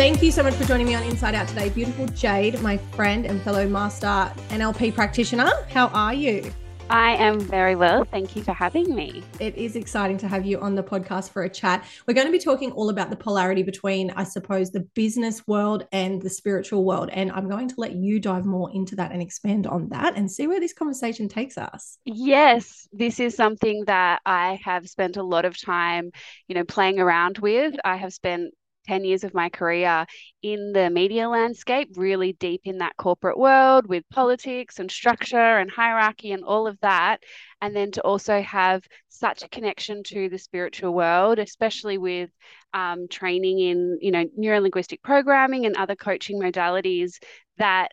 Thank you so much for joining me on Inside Out today. Beautiful Jade, my friend and fellow master NLP practitioner. How are you? I am very well. Thank you for having me. It is exciting to have you on the podcast for a chat. We're going to be talking all about the polarity between, I suppose, the business world and the spiritual world. And I'm going to let you dive more into that and expand on that and see where this conversation takes us. Yes, this is something that I have spent a lot of time, you know, playing around with. I have spent 10 years of my career in the media landscape, really deep in that corporate world with politics and structure and hierarchy and all of that. And then to also have such a connection to the spiritual world, especially with um, training in, you know, neurolinguistic programming and other coaching modalities that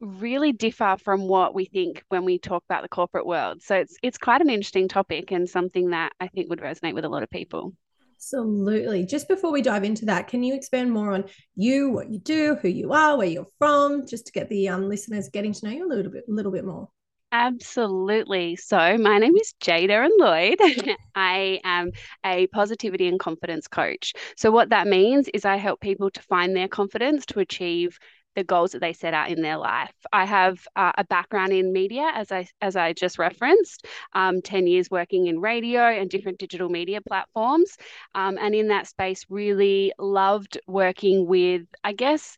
really differ from what we think when we talk about the corporate world. So it's it's quite an interesting topic and something that I think would resonate with a lot of people. Absolutely. Just before we dive into that, can you expand more on you, what you do, who you are, where you're from, just to get the um, listeners getting to know you a little bit, a little bit more? Absolutely. So, my name is Jade Erin Lloyd. I am a positivity and confidence coach. So, what that means is I help people to find their confidence to achieve the goals that they set out in their life. I have uh, a background in media, as I as I just referenced, um, ten years working in radio and different digital media platforms, um, and in that space, really loved working with, I guess,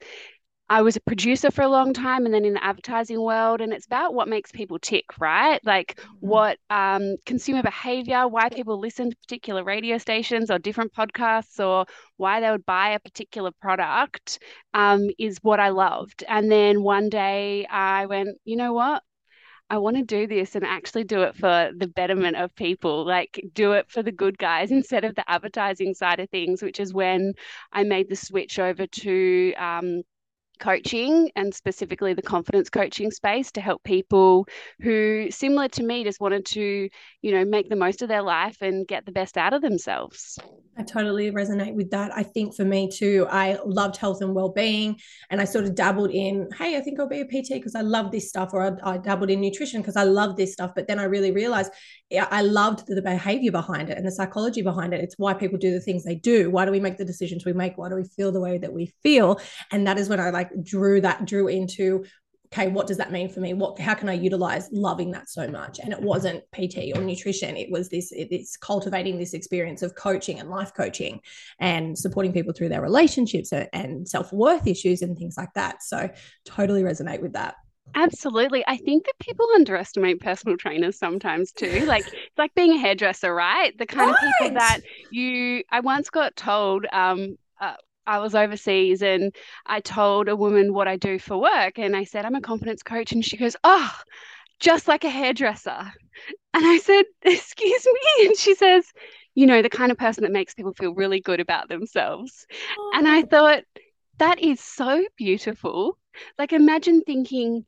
I was a producer for a long time and then in the advertising world. And it's about what makes people tick, right? Like mm-hmm. what um, consumer behavior, why people listen to particular radio stations or different podcasts, or why they would buy a particular product um, is what I loved. And then one day I went, you know what? I want to do this and actually do it for the betterment of people, like do it for the good guys instead of the advertising side of things, which is when I made the switch over to um, coaching and specifically the confidence coaching space to help people who similar to me just wanted to you know make the most of their life and get the best out of themselves I totally resonate with that. I think for me too, I loved health and well-being, and I sort of dabbled in, hey, I think I'll be a PT because I love this stuff, or I, I dabbled in nutrition because I love this stuff. But then I really realized I loved the behavior behind it and the psychology behind it. It's why people do the things they do. Why do we make the decisions we make? Why do we feel the way that we feel? And that is when I like drew that drew into okay, what does that mean for me? What, how can I utilize loving that so much? And it wasn't PT or nutrition. It was this, it's cultivating this experience of coaching and life coaching and supporting people through their relationships and self-worth issues and things like that. So totally resonate with that. Absolutely. I think that people underestimate personal trainers sometimes too. Like it's like being a hairdresser, right? The kind right. of people that you I once got told um uh, I was overseas and I told a woman what I do for work. And I said, I'm a confidence coach. And she goes, Oh, just like a hairdresser. And I said, Excuse me. And she says, You know, the kind of person that makes people feel really good about themselves. Oh. And I oh. thought, That is so beautiful. Like, imagine thinking,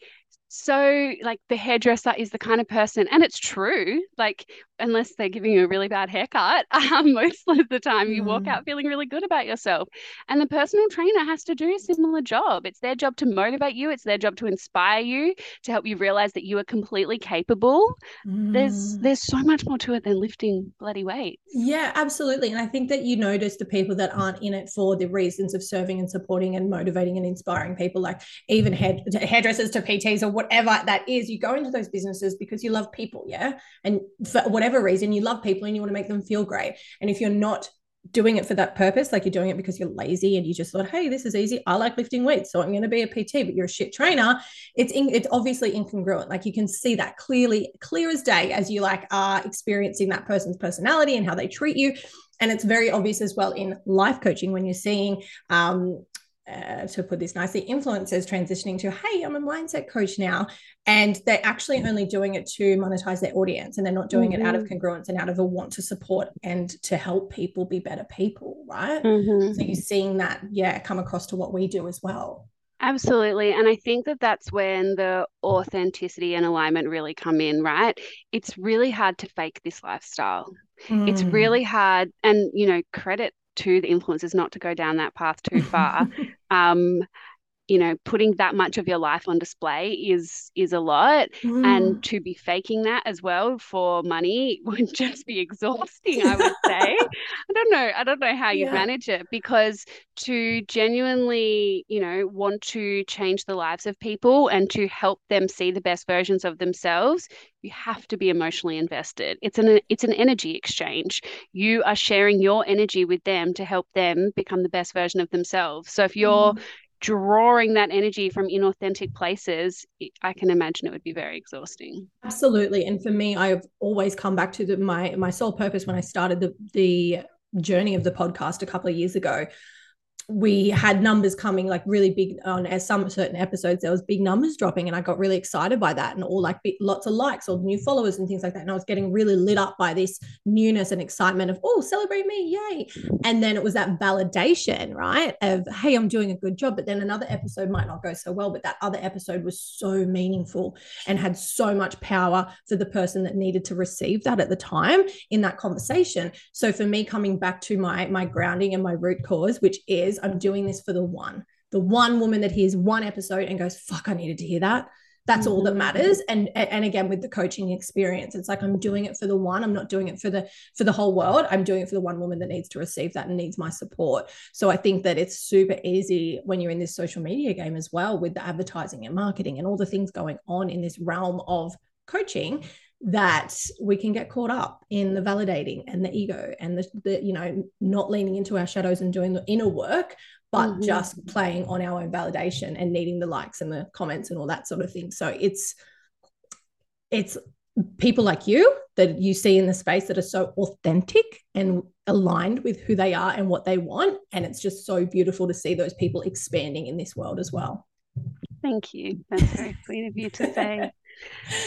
so like the hairdresser is the kind of person and it's true like unless they're giving you a really bad haircut um, most of the time you walk out mm. feeling really good about yourself. And the personal trainer has to do a similar job. It's their job to motivate you. It's their job to inspire you to help you realize that you are completely capable. Mm. there's there's so much more to it than lifting bloody weights. Yeah absolutely. And i think that you notice the people that aren't in it for the reasons of serving and supporting and motivating and inspiring people like even hair, hairdressers to pts or whatever that is, you go into those businesses because you love people, yeah? And for whatever reason, you love people and you want to make them feel great. And if you're not doing it for that purpose, like you're doing it because you're lazy and you just thought, hey, this is easy. I like lifting weights, so I'm going to be a PT, but you're a shit trainer. It's in, it's obviously incongruent. Like you can see that clearly, clear as day, as you like are experiencing that person's personality and how they treat you. And it's very obvious as well in life coaching when you're seeing um, uh, to put this nicely, influencers transitioning to, hey, I'm a mindset coach now. And they're actually only doing it to monetize their audience and they're not doing mm-hmm. it out of mm-hmm. congruence and out of a want to support and to help people be better people, right? Mm-hmm. So you're seeing that, yeah, come across to what we do as well. Absolutely. And I think that that's when the authenticity and alignment really come in, right? It's really hard to fake this lifestyle. Mm. It's really hard. And, you know, credit to the influencers not to go down that path too far. um, you know putting that much of your life on display is is a lot. Mm. and to be faking that as well for money would just be exhausting i would say. I don't know i don't know how you yeah. manage it because to genuinely you know want to change the lives of people and to help them see the best versions of themselves you have to be emotionally invested. It's an it's an energy exchange. You are sharing your energy with them to help them become the best version of themselves. So if you're mm drawing that energy from inauthentic places, I can imagine it would be very exhausting. Absolutely. And for me, I've always come back to the, my my sole purpose when I started the the journey of the podcast a couple of years ago we had numbers coming like really big on as some certain episodes there was big numbers dropping and i got really excited by that and all like lots of likes or new followers and things like that and i was getting really lit up by this newness and excitement of oh celebrate me yay! And then it was that validation right of hey i'm doing a good job but then another episode might not go so well but that other episode was so meaningful and had so much power for the person that needed to receive that at the time in that conversation. So for me coming back to my my grounding and my root cause which is I'm doing this for the one, the one woman that hears one episode and goes, fuck, I needed to hear that. That's mm-hmm. all that mm-hmm. matters. And and again, with the coaching experience, it's like I'm doing it for the one. I'm not doing it for the for the whole world. I'm doing it for the one woman that needs to receive that and needs my support. So I think that it's super easy when you're in this social media game as well with the advertising and marketing and all the things going on in this realm of coaching that we can get caught up in the validating and the ego and the, the you know not leaning into our shadows and doing the inner work but mm-hmm. just playing on our own validation and needing the likes and the comments and all that sort of thing. So it's it's people like you that you see in the space that are so authentic and aligned with who they are and what they want. And it's just so beautiful to see those people expanding in this world as well. Thank you. That's very sweet of you to say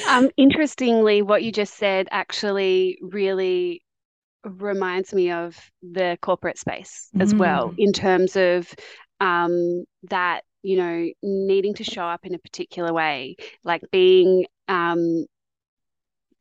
um, interestingly, what you just said actually really reminds me of the corporate space as mm. well, in terms of um, that, you know, needing to show up in a particular way, like being um,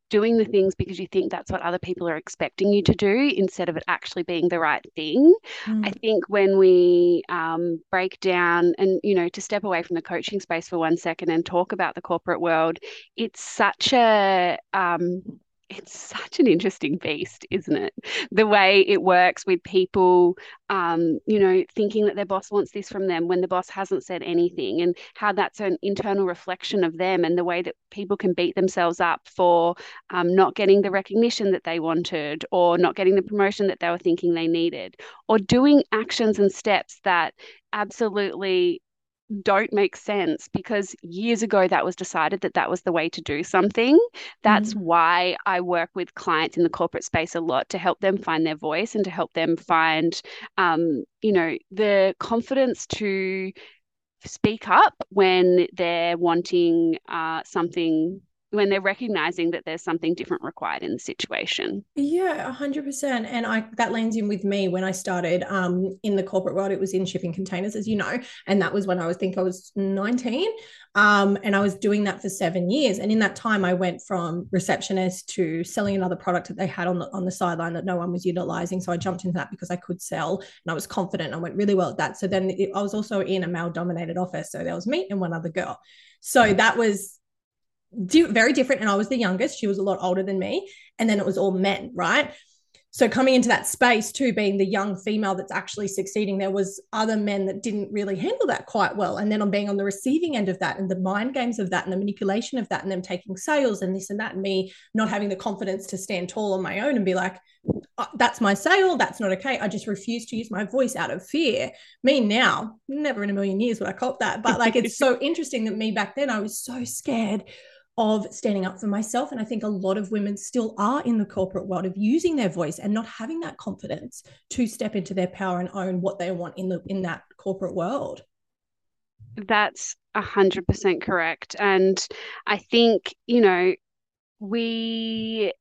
doing the things because you think that's what other people are expecting you to do instead of it actually being the right thing. Mm. I think when we um, break down and, you know, to step away from the coaching space for one second and talk about the corporate world, it's such a, um, it's such an interesting beast, isn't it? The way it works with people, um, you know, thinking that their boss wants this from them when the boss hasn't said anything, and how that's an internal reflection of them, and the way that people can beat themselves up for um, not getting the recognition that they wanted, or not getting the promotion that they were thinking they needed, or doing actions and steps that absolutely don't make sense because years ago that was decided that that was the way to do something. That's mm. why I work with clients in the corporate space a lot to help them find their voice and to help them find, um, you know, the confidence to speak up when they're wanting uh, something when they're recognizing that there's something different required in the situation. Yeah, 100%. And I that lands in with me when I started um, in the corporate world. It was in shipping containers, as you know. And that was when I was think I was 19. Um, and I was doing that for seven years. And in that time, I went from receptionist to selling another product that they had on the on the sideline that no one was utilizing. So I jumped into that because I could sell and I was confident. I went really well at that. So then it, I was also in a male dominated office. So there was me and one other girl. So that was very different. And I was the youngest. She was a lot older than me. And then it was all men, right? So coming into that space too, being the young female that's actually succeeding, there was other men that didn't really handle that quite well. And then I'm being on the receiving end of that and the mind games of that and the manipulation of that and them taking sales and this and that and me not having the confidence to stand tall on my own and be like, oh, that's my sale. That's not okay. I just refuse to use my voice out of fear. Me now, never in a million years would I cop that. But like, it's so interesting that me back then, I was so scared of standing up for myself. And I think a lot of women still are in the corporate world of using their voice and not having that confidence to step into their power and own what they want in the in that corporate world. That's a hundred percent correct. And I think, you know, we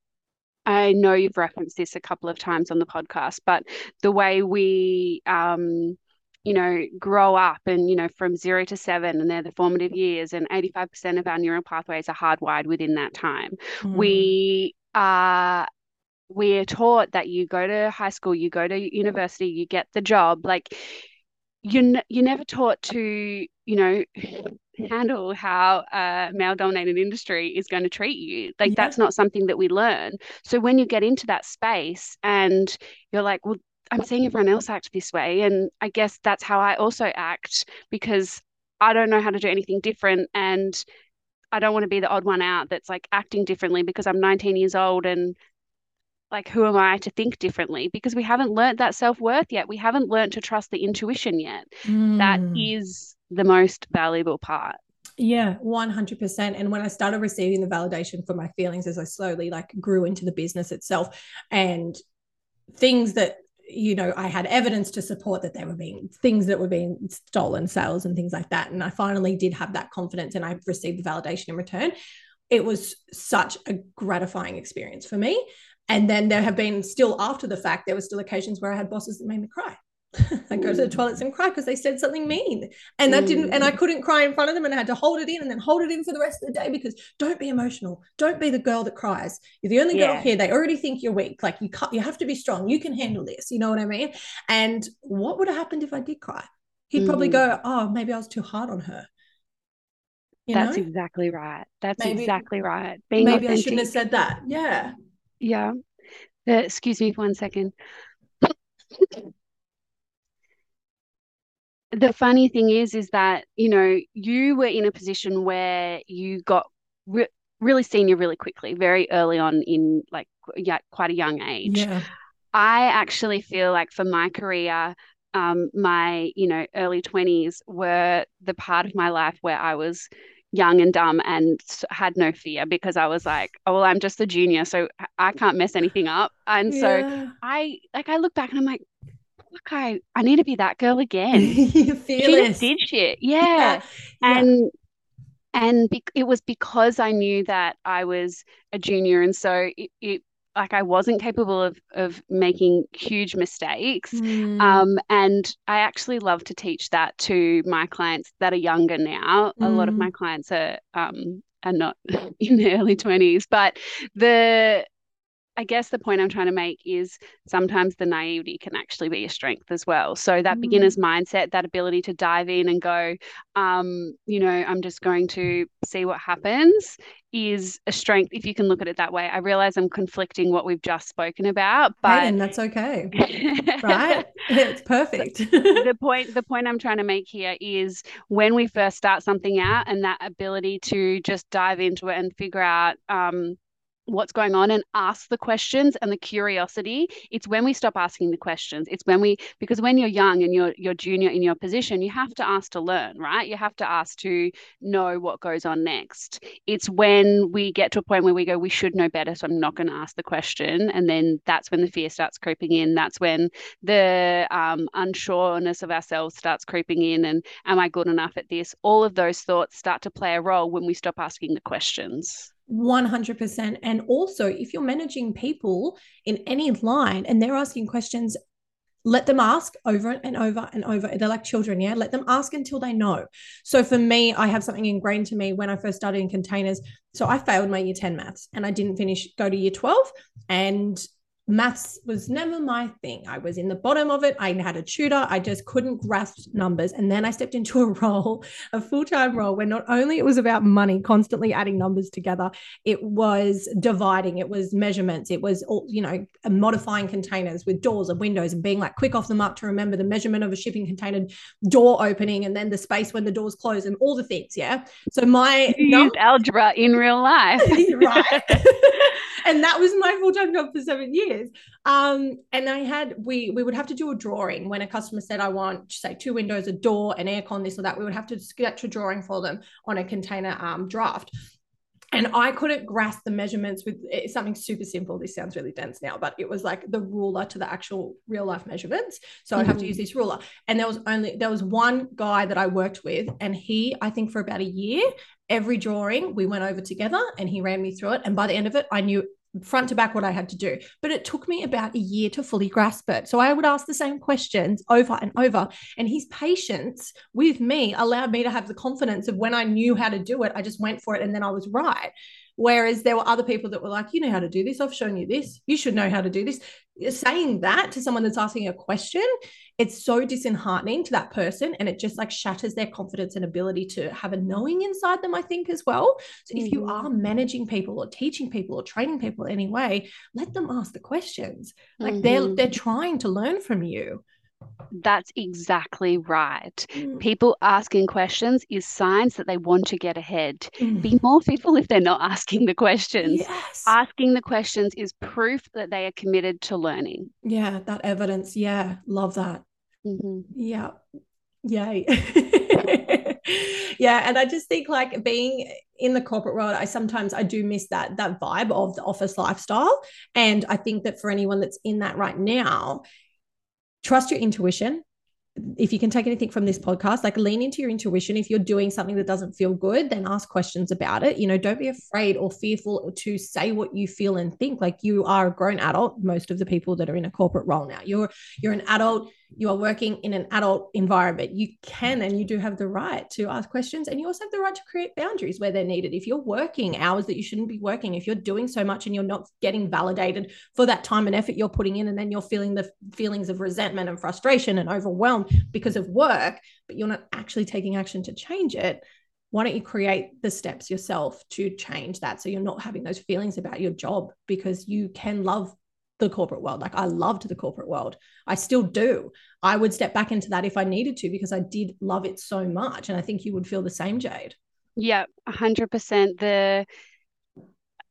I know you've referenced this a couple of times on the podcast, but the way we um you know, grow up and, you know, from zero to seven, and they're the formative years, and 85% of our neural pathways are hardwired within that time. Mm. We are we are taught that you go to high school, you go to university, you get the job. Like you you're never taught to, you know, handle how a male dominated industry is going to treat you. Like yeah. that's not something that we learn. So when you get into that space and you're like, well, I'm seeing everyone else act this way. And I guess that's how I also act because I don't know how to do anything different. And I don't want to be the odd one out that's like acting differently because I'm 19 years old and like who am I to think differently? Because we haven't learned that self-worth yet. We haven't learned to trust the intuition yet. Mm. That is the most valuable part. Yeah, 100%. And when I started receiving the validation for my feelings as I slowly like grew into the business itself and things that you know, I had evidence to support that they were being things that were being stolen sales and things like that. And I finally did have that confidence and I received the validation in return. It was such a gratifying experience for me. And then there have been still after the fact, there were still occasions where I had bosses that made me cry. I go to the toilets and cry because they said something mean. And that didn't, and I mm. couldn't cry in front of them and I had to hold it in and then hold it in for the rest of the day because don't be emotional. Don't be the girl that cries. You're the only girl here. They already think you're weak. Like you you have to be strong. You can handle this. You know what I mean? And what would have happened if I did cry? He'd mm. probably go, Oh, maybe I was too hard on her. You That's know? exactly right. That's maybe, exactly right. Being maybe authentic. I shouldn't have said that. Yeah. Yeah. Uh, excuse me for one second the funny thing is is that you know you were in a position where you got re- really senior really quickly very early on in like yeah quite a young age yeah. i actually feel like for my career um, my you know early 20s were the part of my life where i was young and dumb and had no fear because I was like, oh well, I'm just a junior, so I can't mess anything up. And yeah. so I like I look back and I'm like, look, I, I need to be that girl again. she did shit. Yeah. yeah. And and be- it was because I knew that I was a junior. And so it, it like I wasn't capable of of making huge mistakes. Mm. Um, and I actually love to teach that to my clients that are younger now. Mm. A lot of my mm. clients are um are not in their early 20s, but the I guess the point I'm trying to make is sometimes the naivety can actually be a strength as well. So that mm. beginner's mindset, that ability to dive in and go, um, you know, I'm just going to see what happens is a strength if you can look at it that way. I realize I'm conflicting what we've just spoken about, but hey, and that's okay. right? It's perfect. the point the point I'm trying to make here is when we first start something out and that ability to just dive into it and figure out um what's going on and ask the questions and the curiosity. It's when we stop asking the questions. It's when we because when you're young and you're you're junior in your position you have to ask to learn right? You have to ask to know what goes on next. It's when we get to a point where we go we should know better so i'm not going to ask the question. And then that's when the fear starts creeping in. That's when the um, unsureness of ourselves starts creeping in and am i good enough at this? All of those thoughts start to play a role when we stop asking the questions 100%. And also, if you're managing people in any line and they're asking questions, let them ask over and over and over. They're like children, yeah? Let them ask until they know. So for me, I have something ingrained to me when I first started in containers. So I failed my year 10 maths and I didn't finish, go to year 12. And maths was never my thing. I was in the bottom of it. I had a tutor. I just couldn't grasp numbers. And then I stepped into a role, a full time role, where not only it was about money, constantly adding numbers together, it was dividing, it was measurements, it was, all, you know, modifying containers with doors and windows and being like quick off the mark to remember the measurement of a shipping container door opening and then the space when the doors close and all the things. Yeah. So my you num- algebra in real life. right. and that was my full time job for seven years. Um, and I had we we would have to do a drawing when a customer said, "I want say two windows, a door, an aircon, this or that." We would have to sketch a drawing for them on a container um, draft and I couldn't grasp the measurements with something super simple. This sounds really dense now, but it was like the ruler to the actual real life measurements. So mm-hmm. I'd have to use this ruler. And there was only there was one guy that I worked with, and he, I think for about a year, every drawing we went over together and he ran me through it. And by the end of it, I knew front to back what I had to do. But it took me about a year to fully grasp it. So I would ask the same questions over and over. And his patience with me allowed me to have the confidence of when I knew how to do it, I just went for it and then I was right. Whereas there were other people that were like, you know how to do this. I've shown you this. You should know how to do this. Saying that to someone that's asking a question, it's so disheartening to that person. And it just like shatters their confidence and ability to have a knowing inside them, I think, as well. So mm-hmm. if you mm-hmm. are managing people or teaching people or training people anyway, let them ask the questions. Like mm-hmm. they're they're trying to learn from you. That's exactly right. Mm. People asking questions is signs that they want to get ahead. Mm. Be more fearful if they're not asking the questions. Yes. Asking the questions is proof that they are committed to learning. Yeah, that evidence. Yeah, love that. Mm-hmm. Yeah. Yay. yeah, and I just think like being in the corporate world, I sometimes I do miss that that vibe of the office lifestyle. And I think that for anyone that's in that right now, trust your intuition if you can take anything from this podcast, like lean into your intuition. If you're doing something that doesn't feel good, then ask questions about it. You know, don't be afraid or fearful to say what you feel and think. Like you are a grown adult. Most of the people that are in a corporate role now, you're you're an adult you are working in an adult environment, you can and you do have the right to ask questions. And you also have the right to create boundaries where they're needed. If you're working hours that you shouldn't be working, if you're doing so much and you're not getting validated for that time and effort you're putting in, and then you're feeling the feelings of resentment and frustration and overwhelmed because of work, but you're not actually taking action to change it, why don't you create the steps yourself to change that so you're not having those feelings about your job because you can love the corporate world. Like I loved the corporate world. I still do. I would step back into that if I needed to because I did love it so much. And I think you would feel the same, Jade. Yeah, hundred percent. The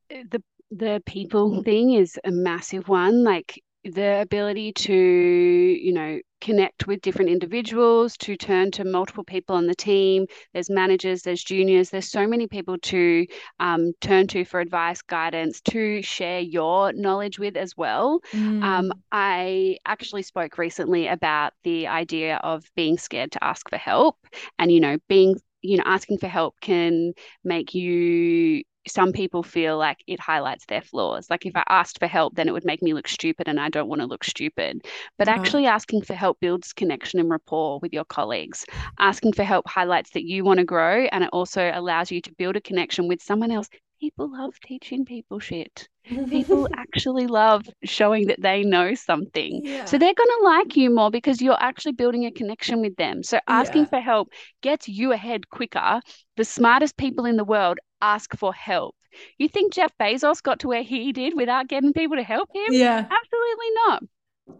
the the people thing is a massive one. Like the ability to you know connect with different individuals to turn to multiple people on the team. There's managers there's juniors there's so many people to um, turn to for advice guidance to share your knowledge with as well. Um, mm. um, i actually spoke recently about the idea of being scared to ask for help. And you know being you know asking for help can make you some people feel like it highlights their flaws. Like if I asked for help, then it would make me look stupid and I don't want to look stupid. But actually asking for help builds connection and rapport with your colleagues. Asking for help highlights that you want to grow and it also allows you to build a connection with someone else. People love teaching people shit. People actually love showing that they know something. Yeah. So they're going to like you more because you're actually building a connection with them. So asking yeah. for help gets you ahead quicker. The smartest people in the world ask for help. You think Jeff Bezos got to where he did without getting people to help him? Yeah. Absolutely not.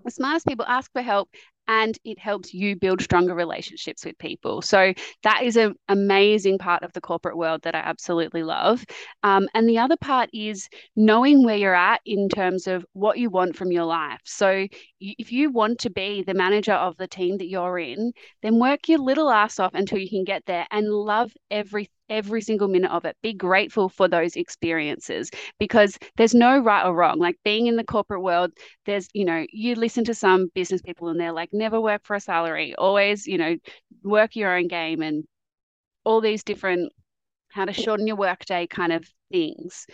The smartest people ask for help and it helps you build stronger relationships with people. So that is an amazing part of the corporate world that I absolutely love. Um, and the other part is knowing where you're at in terms of what you want from your life. So if you want to be the manager of the team that you're in, then work your little ass off until you can get there and love every every single minute of it. Be grateful for those experiences because there's no right or wrong. Like being in the corporate world, there's, you know, you listen to some business people and they're like, never work for a salary, always, you know, work your own game and all these different how to shorten your workday kind of things.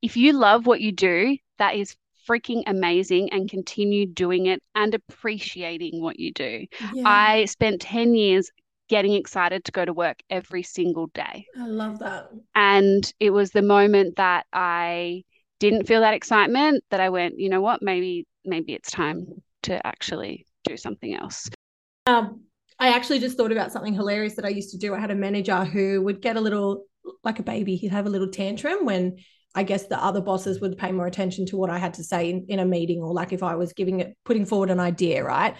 If you love what you do, that is freaking amazing and continue doing it and appreciating what you do. Yeah. I spent 10 years getting excited to go to work every single day. I love that. And it was the moment that I didn't feel that excitement that I went, you know what, maybe maybe it's time to actually do something else. Um, I actually just thought about something hilarious that I used to do. I had a manager who would get a little like a baby. He'd have a little tantrum when I guess the other bosses would pay more attention to what I had to say in, in a meeting or like if I was giving it, putting forward an idea, right?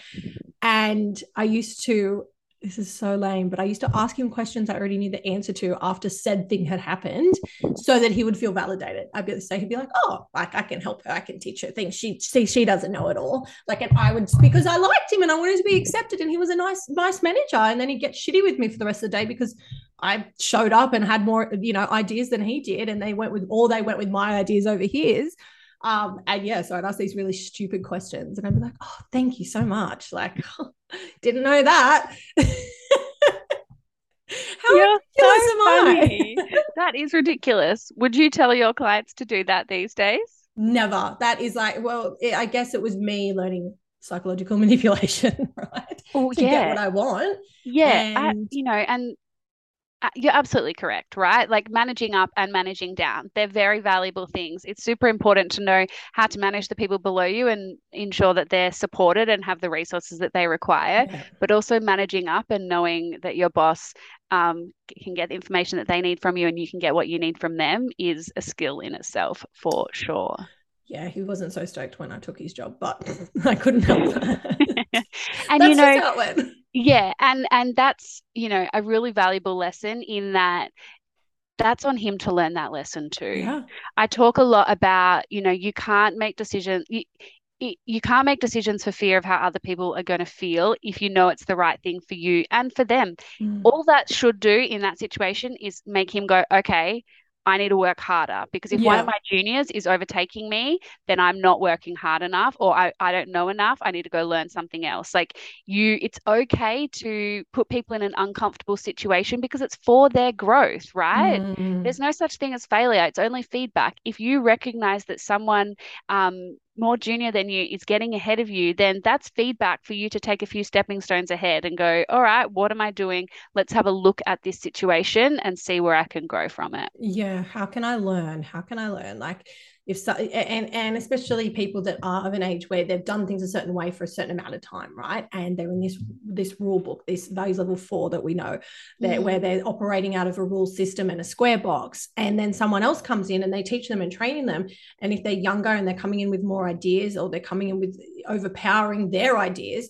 And I used to this is so lame, but I used to ask him questions I already knew the answer to after said thing had happened so that he would feel validated. I'd be say, he'd be like, oh, like I can help her. I can teach her things. She, see she doesn't know it all. Like, and I would, because I liked him and I wanted to be accepted and he was a nice, nice manager. And then he'd get shitty with me for the rest of the day because I showed up and had more, you know, ideas than he did, and they went with all they went with my ideas over his. Um, and yeah, so I'd ask these really stupid questions, and I'd be like, "Oh, thank you so much." Like, didn't know that. How You're so funny. that is ridiculous. Would you tell your clients to do that these days? Never. That is like, well, it, I guess it was me learning psychological manipulation, right? Oh, to yeah. get what I want. Yeah. And, you know, and you're absolutely correct, right? Like managing up and managing down, they're very valuable things. It's super important to know how to manage the people below you and ensure that they're supported and have the resources that they require, yeah. but also managing up and knowing that your boss um, can get the information that they need from you and you can get what you need from them is a skill in itself for sure. Yeah, he wasn't so stoked when I took his job, but I couldn't help and That's you know, yeah and and that's you know a really valuable lesson in that that's on him to learn that lesson too yeah. i talk a lot about you know you can't make decisions you, you can't make decisions for fear of how other people are going to feel if you know it's the right thing for you and for them. Mm. All that should do in that situation is make him go, okay, I need to work harder because if yeah. one of my juniors is overtaking me, then I'm not working hard enough or I, I don't know enough. I need to go learn something else. Like you, it's okay to put people in an uncomfortable situation because it's for their growth, right? Mm. There's no such thing as failure. It's only feedback. If you recognize that someone um, more junior than you is getting ahead of you, then that's feedback for you to take a few stepping stones ahead and go, all right, what am I doing? Let's have a look at this situation and see where I can grow from it. Yeah. How can I learn? How can I learn? Like, if so and and especially people that are of an age where they've done things a certain way for a certain amount of time right and they're in this this rule book this values level four that we know that mm. where they're operating out of a rule system and a square box and then someone else comes in and they teach them and training them and if they're younger and they're coming in with more ideas or they're coming in with overpowering their ideas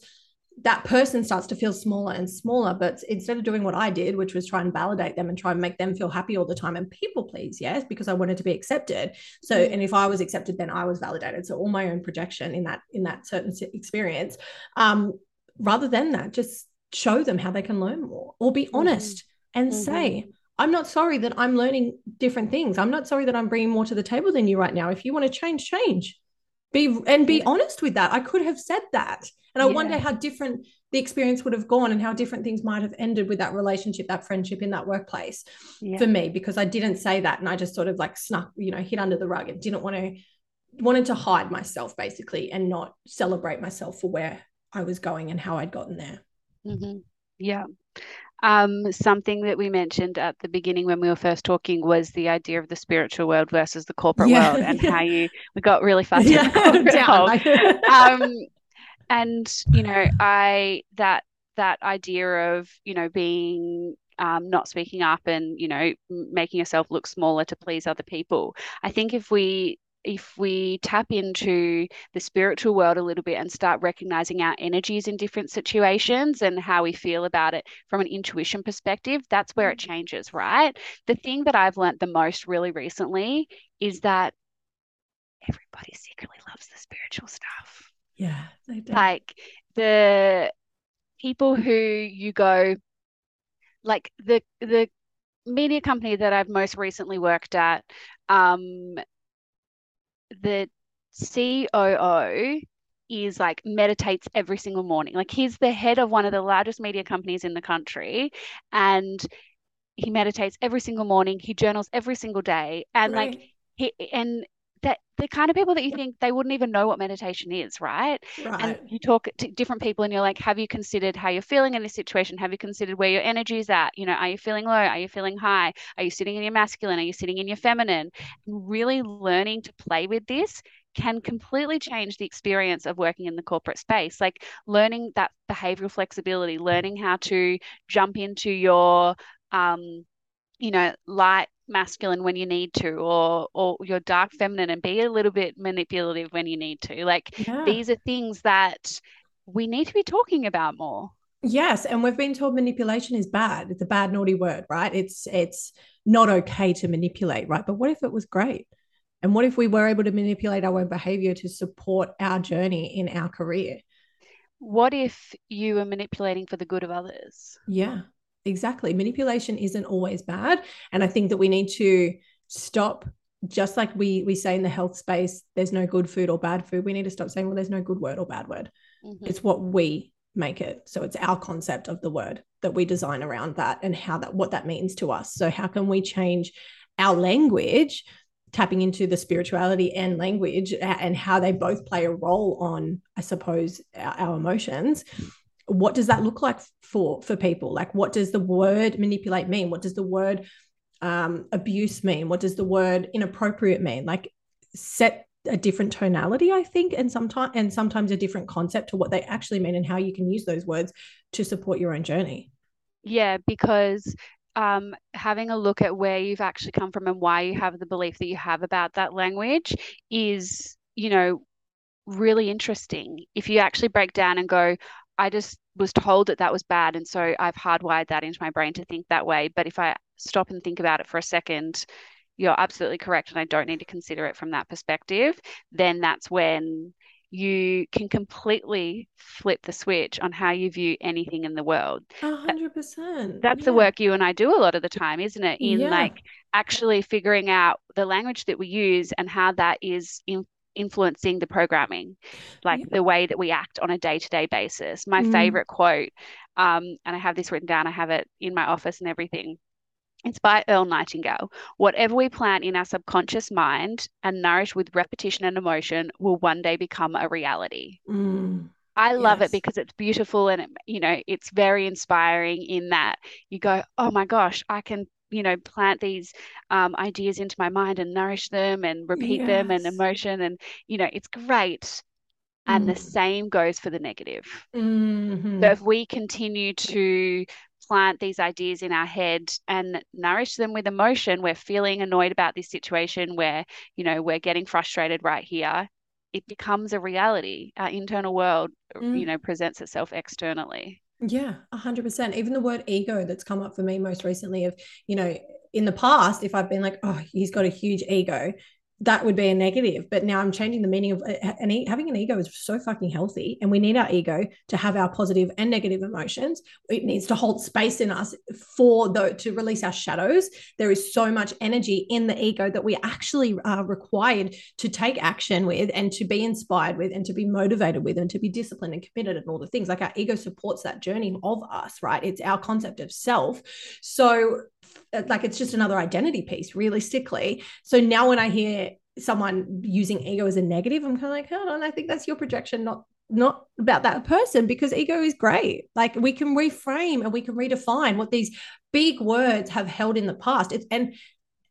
that person starts to feel smaller and smaller. But instead of doing what I did, which was try and validate them and try and make them feel happy all the time and people please, yes, because I wanted to be accepted. So, mm. and if I was accepted, then I was validated. So all my own projection in that in that certain experience. Um, rather than that, just show them how they can learn more or be mm-hmm. honest mm-hmm. and mm-hmm. say, I'm not sorry that I'm learning different things. I'm not sorry that I'm bringing more to the table than you right now. If you want to change, change be and be yeah. honest with that i could have said that and i yeah. wonder how different the experience would have gone and how different things might have ended with that relationship that friendship in that workplace yeah. for me because i didn't say that and i just sort of like snuck you know hid under the rug and didn't want to wanted to hide myself basically and not celebrate myself for where i was going and how i'd gotten there mm-hmm. yeah um, something that we mentioned at the beginning when we were first talking was the idea of the spiritual world versus the corporate yeah, world and how you we got really fast yeah, um, and you know I that that idea of you know being um, not speaking up and you know making yourself look smaller to please other people. I think if we if we tap into the spiritual world a little bit and start recognizing our energies in different situations and how we feel about it from an intuition perspective, that's where it mm-hmm. changes, right? The thing that I've learned the most really recently is that everybody secretly loves the spiritual stuff. Yeah, they do. Like the people who you go, like the the media company that I've most recently worked at, um, the COO is like meditates every single morning. Like he's the head of one of the largest media companies in the country and he meditates every single morning, he journals every single day and right. like he and that the kind of people that you think they wouldn't even know what meditation is, right? right? And you talk to different people and you're like, have you considered how you're feeling in this situation? Have you considered where your energy is at? You know, are you feeling low? Are you feeling high? Are you sitting in your masculine? Are you sitting in your feminine? And really learning to play with this can completely change the experience of working in the corporate space. Like learning that behavioral flexibility, learning how to jump into your um, you know, light masculine when you need to or or your dark feminine and be a little bit manipulative when you need to. Like yeah. these are things that we need to be talking about more. Yes and we've been told manipulation is bad it's a bad naughty word right? It's it's not okay to manipulate right? But what if it was great? And what if we were able to manipulate our own behavior to support our journey in our career? What if you were manipulating for the good of others? Yeah exactly. Manipulation isn't always bad. And I think that we need to stop just like we we say in the health space there's no good food or bad food we need to stop saying well there's no good word or bad word mm-hmm. it's what we make it so it's our concept of the word that we design around that and how that what that means to us so how can we change our language tapping into the spirituality and language and how they both play a role on i suppose our, our emotions what does that look like for for people? Like what does the word manipulate mean? What does the word um, abuse mean? What does the word inappropriate mean? Like set a different tonality i think and sometimes and sometimes a different concept to what they actually mean and how you can use those words to support your own journey. Yeah because um, having a look at where you've actually come from and why you have the belief that you have about that language is you know really interesting. If you actually break down and go i just was told that that was bad and so i've hardwired that into my brain to think that way but if i stop and think about it for a second you're absolutely correct and I don't need to consider it from that perspective, then that's when you can completely flip the switch on how you view anything in the world. A hundred percent. That's yeah. the work you and I do a lot of the time, isn't it? In yeah. like actually figuring out the language that we use and how that is in, influencing the programming, like yeah. the way that we act on a day to day basis. My mm. favorite quote, um, and I have this written down, I have it in my office and everything it's by Earl Nightingale. Whatever we plant in our subconscious mind and nourish with repetition and emotion will one day become a reality. Mm, I love yes. it because it's beautiful and it, you know it's very inspiring in that you go, oh my gosh, I can you know plant these um, ideas into my mind and nourish them and repeat yes. them and emotion and you know it's great. And mm. the same goes for the negative. Mm-hmm. So if we continue to plant these ideas in our head and nourish them with emotion we're feeling annoyed about this situation where you know we're getting frustrated right here it becomes a reality our internal world mm. you know presents itself externally yeah 100% even the word ego that's come up for me most recently of you know in the past if i've been like oh he's got a huge ego that would be a negative. But now I'm changing the meaning of and having an ego is so fucking healthy. And we need our ego to have our positive and negative emotions. It needs to hold space in us for the to release our shadows. There is so much energy in the ego that we actually are required to take action with and to be inspired with and to be motivated with and to be disciplined and committed and all the things. Like our ego supports that journey of us, right? It's our concept of self. So uh, like it's just another identity piece realistically. So now when i hear someone using ego as a negative i'm kind of like hold on i think that's your projection not not about that person because ego is great. Like we can reframe and we can redefine what these big words have held in the past. It's and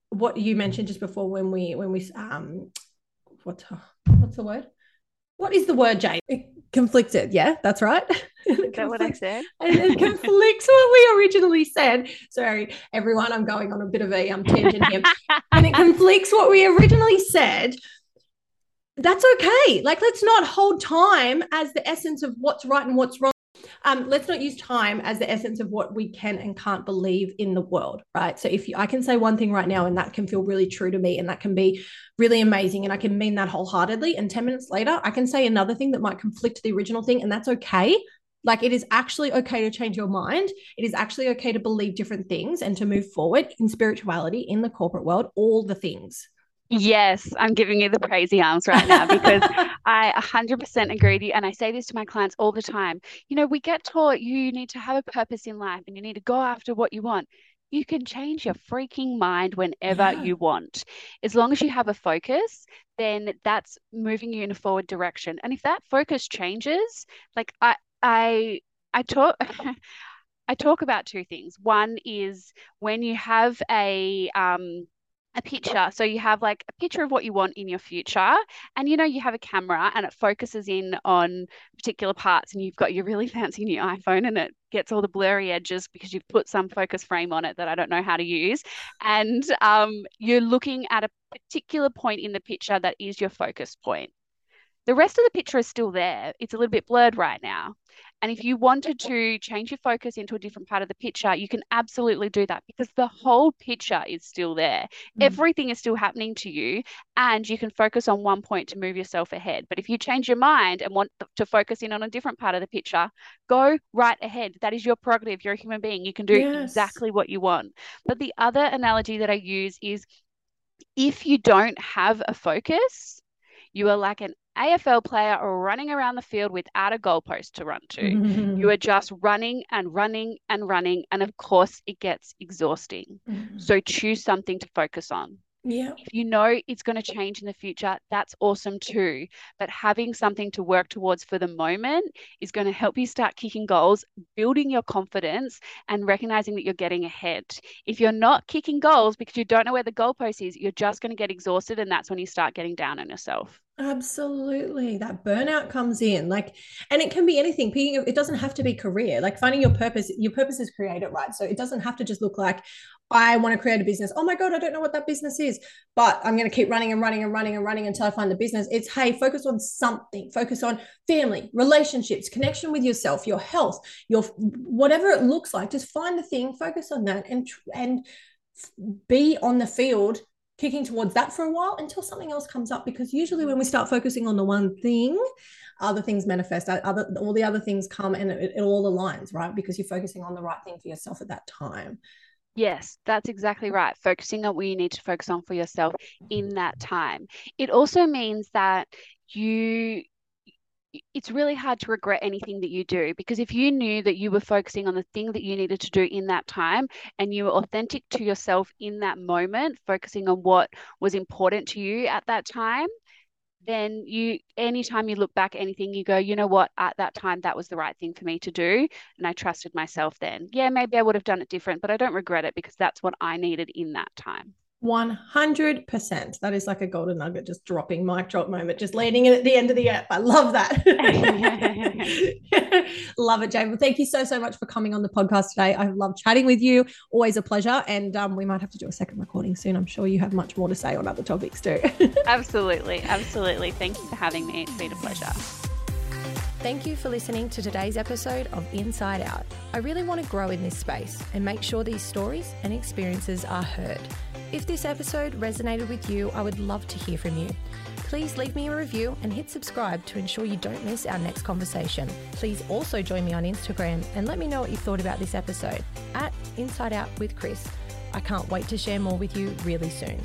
what you mentioned just before when we when we um what's what's the word? What is the word jay conflicted yeah that's right Is that what I said? and it conflicts what we originally said. Sorry, everyone, I'm going on a bit of a um, tangent here. and it conflicts what we originally said. That's okay. Like, let's not hold time as the essence of what's right and what's wrong. Um, let's not use time as the essence of what we can and can't believe in the world, right? So if you, I can say one thing right now and that can feel really true to me and that can be really amazing and I can mean that wholeheartedly, and 10 minutes later, I can say another thing that might conflict the original thing, and that's okay like it is actually okay to change your mind. It is actually okay to believe different things and to move forward in spirituality, in the corporate world, all the things. Yes, I'm giving you the crazy arms right now because I 100% agree with you. And I say this to my clients all the time. You know, we get taught you need to have a purpose in life and you need to go after what you want. You can change your freaking mind whenever yeah. you want. As long as you have a focus, then that's moving you in a forward direction. And if that focus changes, like I, I I talk I talk about two things. One is when you have a um a picture. So you have like a picture of what you want in your future, and you know, you have a camera and it focuses in on particular parts, and you've got your really fancy new iPhone and it gets all the blurry edges because you've put some focus frame on it that I don't know how to use. And um, you're looking at a particular point in the picture that is your focus point. The rest of the picture is still there. It's a little bit blurred right now. And if you wanted to change your focus into a different part of the picture, you can absolutely do that because the whole picture is still there. Mm. Everything is still happening to you, and you can focus on one point to move yourself ahead. But if you change your mind and want to focus in on a different part of the picture, go right ahead. That is your prerogative. You're a human being. You can do yes. exactly what you want. But the other analogy that I use is if you don't have a focus, you are like an AFL player running around the field without a goalpost to run to. Mm-hmm. You are just running and running and running. And of course, it gets exhausting. Mm-hmm. So choose something to focus on. Yeah. If you know it's going to change in the future, that's awesome too. But having something to work towards for the moment is going to help you start kicking goals, building your confidence, and recognizing that you're getting ahead. If you're not kicking goals because you don't know where the goalpost is, you're just going to get exhausted. And that's when you start getting down on yourself. Absolutely. That burnout comes in. Like, and it can be anything. It doesn't have to be career. Like finding your purpose, your purpose is created, right? So it doesn't have to just look like, I want to create a business. Oh my God, I don't know what that business is, but I'm going to keep running and running and running and running until I find the business. It's, hey, focus on something, focus on family, relationships, connection with yourself, your health, your whatever it looks like. Just find the thing, focus on that, and, and be on the field kicking towards that for a while until something else comes up because usually when we start focusing on the one thing other things manifest other all the other things come and it, it all aligns right because you're focusing on the right thing for yourself at that time Yes, that's exactly right. Focusing on what you need to focus on for yourself in that time. It also means that you it's really hard to regret anything that you do because if you knew that you were focusing on the thing that you needed to do in that time and you were authentic to yourself in that moment, focusing on what was important to you at that time, then you anytime you look back anything you go you know what? At that time that was the right thing for me to do and i trusted myself then. Yeah maybe i would have done it different but i don't regret it because that's what i needed in that time 100%. That is like a golden nugget, just dropping mic drop moment, just landing it at the end of the app. I love that. love it, Jade. Well, thank you so, so much for coming on the podcast today. I love chatting with you. Always a pleasure. And um, we might have to do a second recording soon. I'm sure you have much more to say on other topics too. absolutely. Absolutely. Thank you for having me. It's been a pleasure. Thank you for listening to today's episode of Inside Out. I really want to grow in this space and make sure these stories and experiences are heard. If this episode resonated with you, I would love to hear from you. Please leave me a review and hit subscribe to ensure you don't miss our next conversation. Please also join me on Instagram and let me know what you thought about this episode at Inside Out with Chris. I can't wait to share more with you really soon.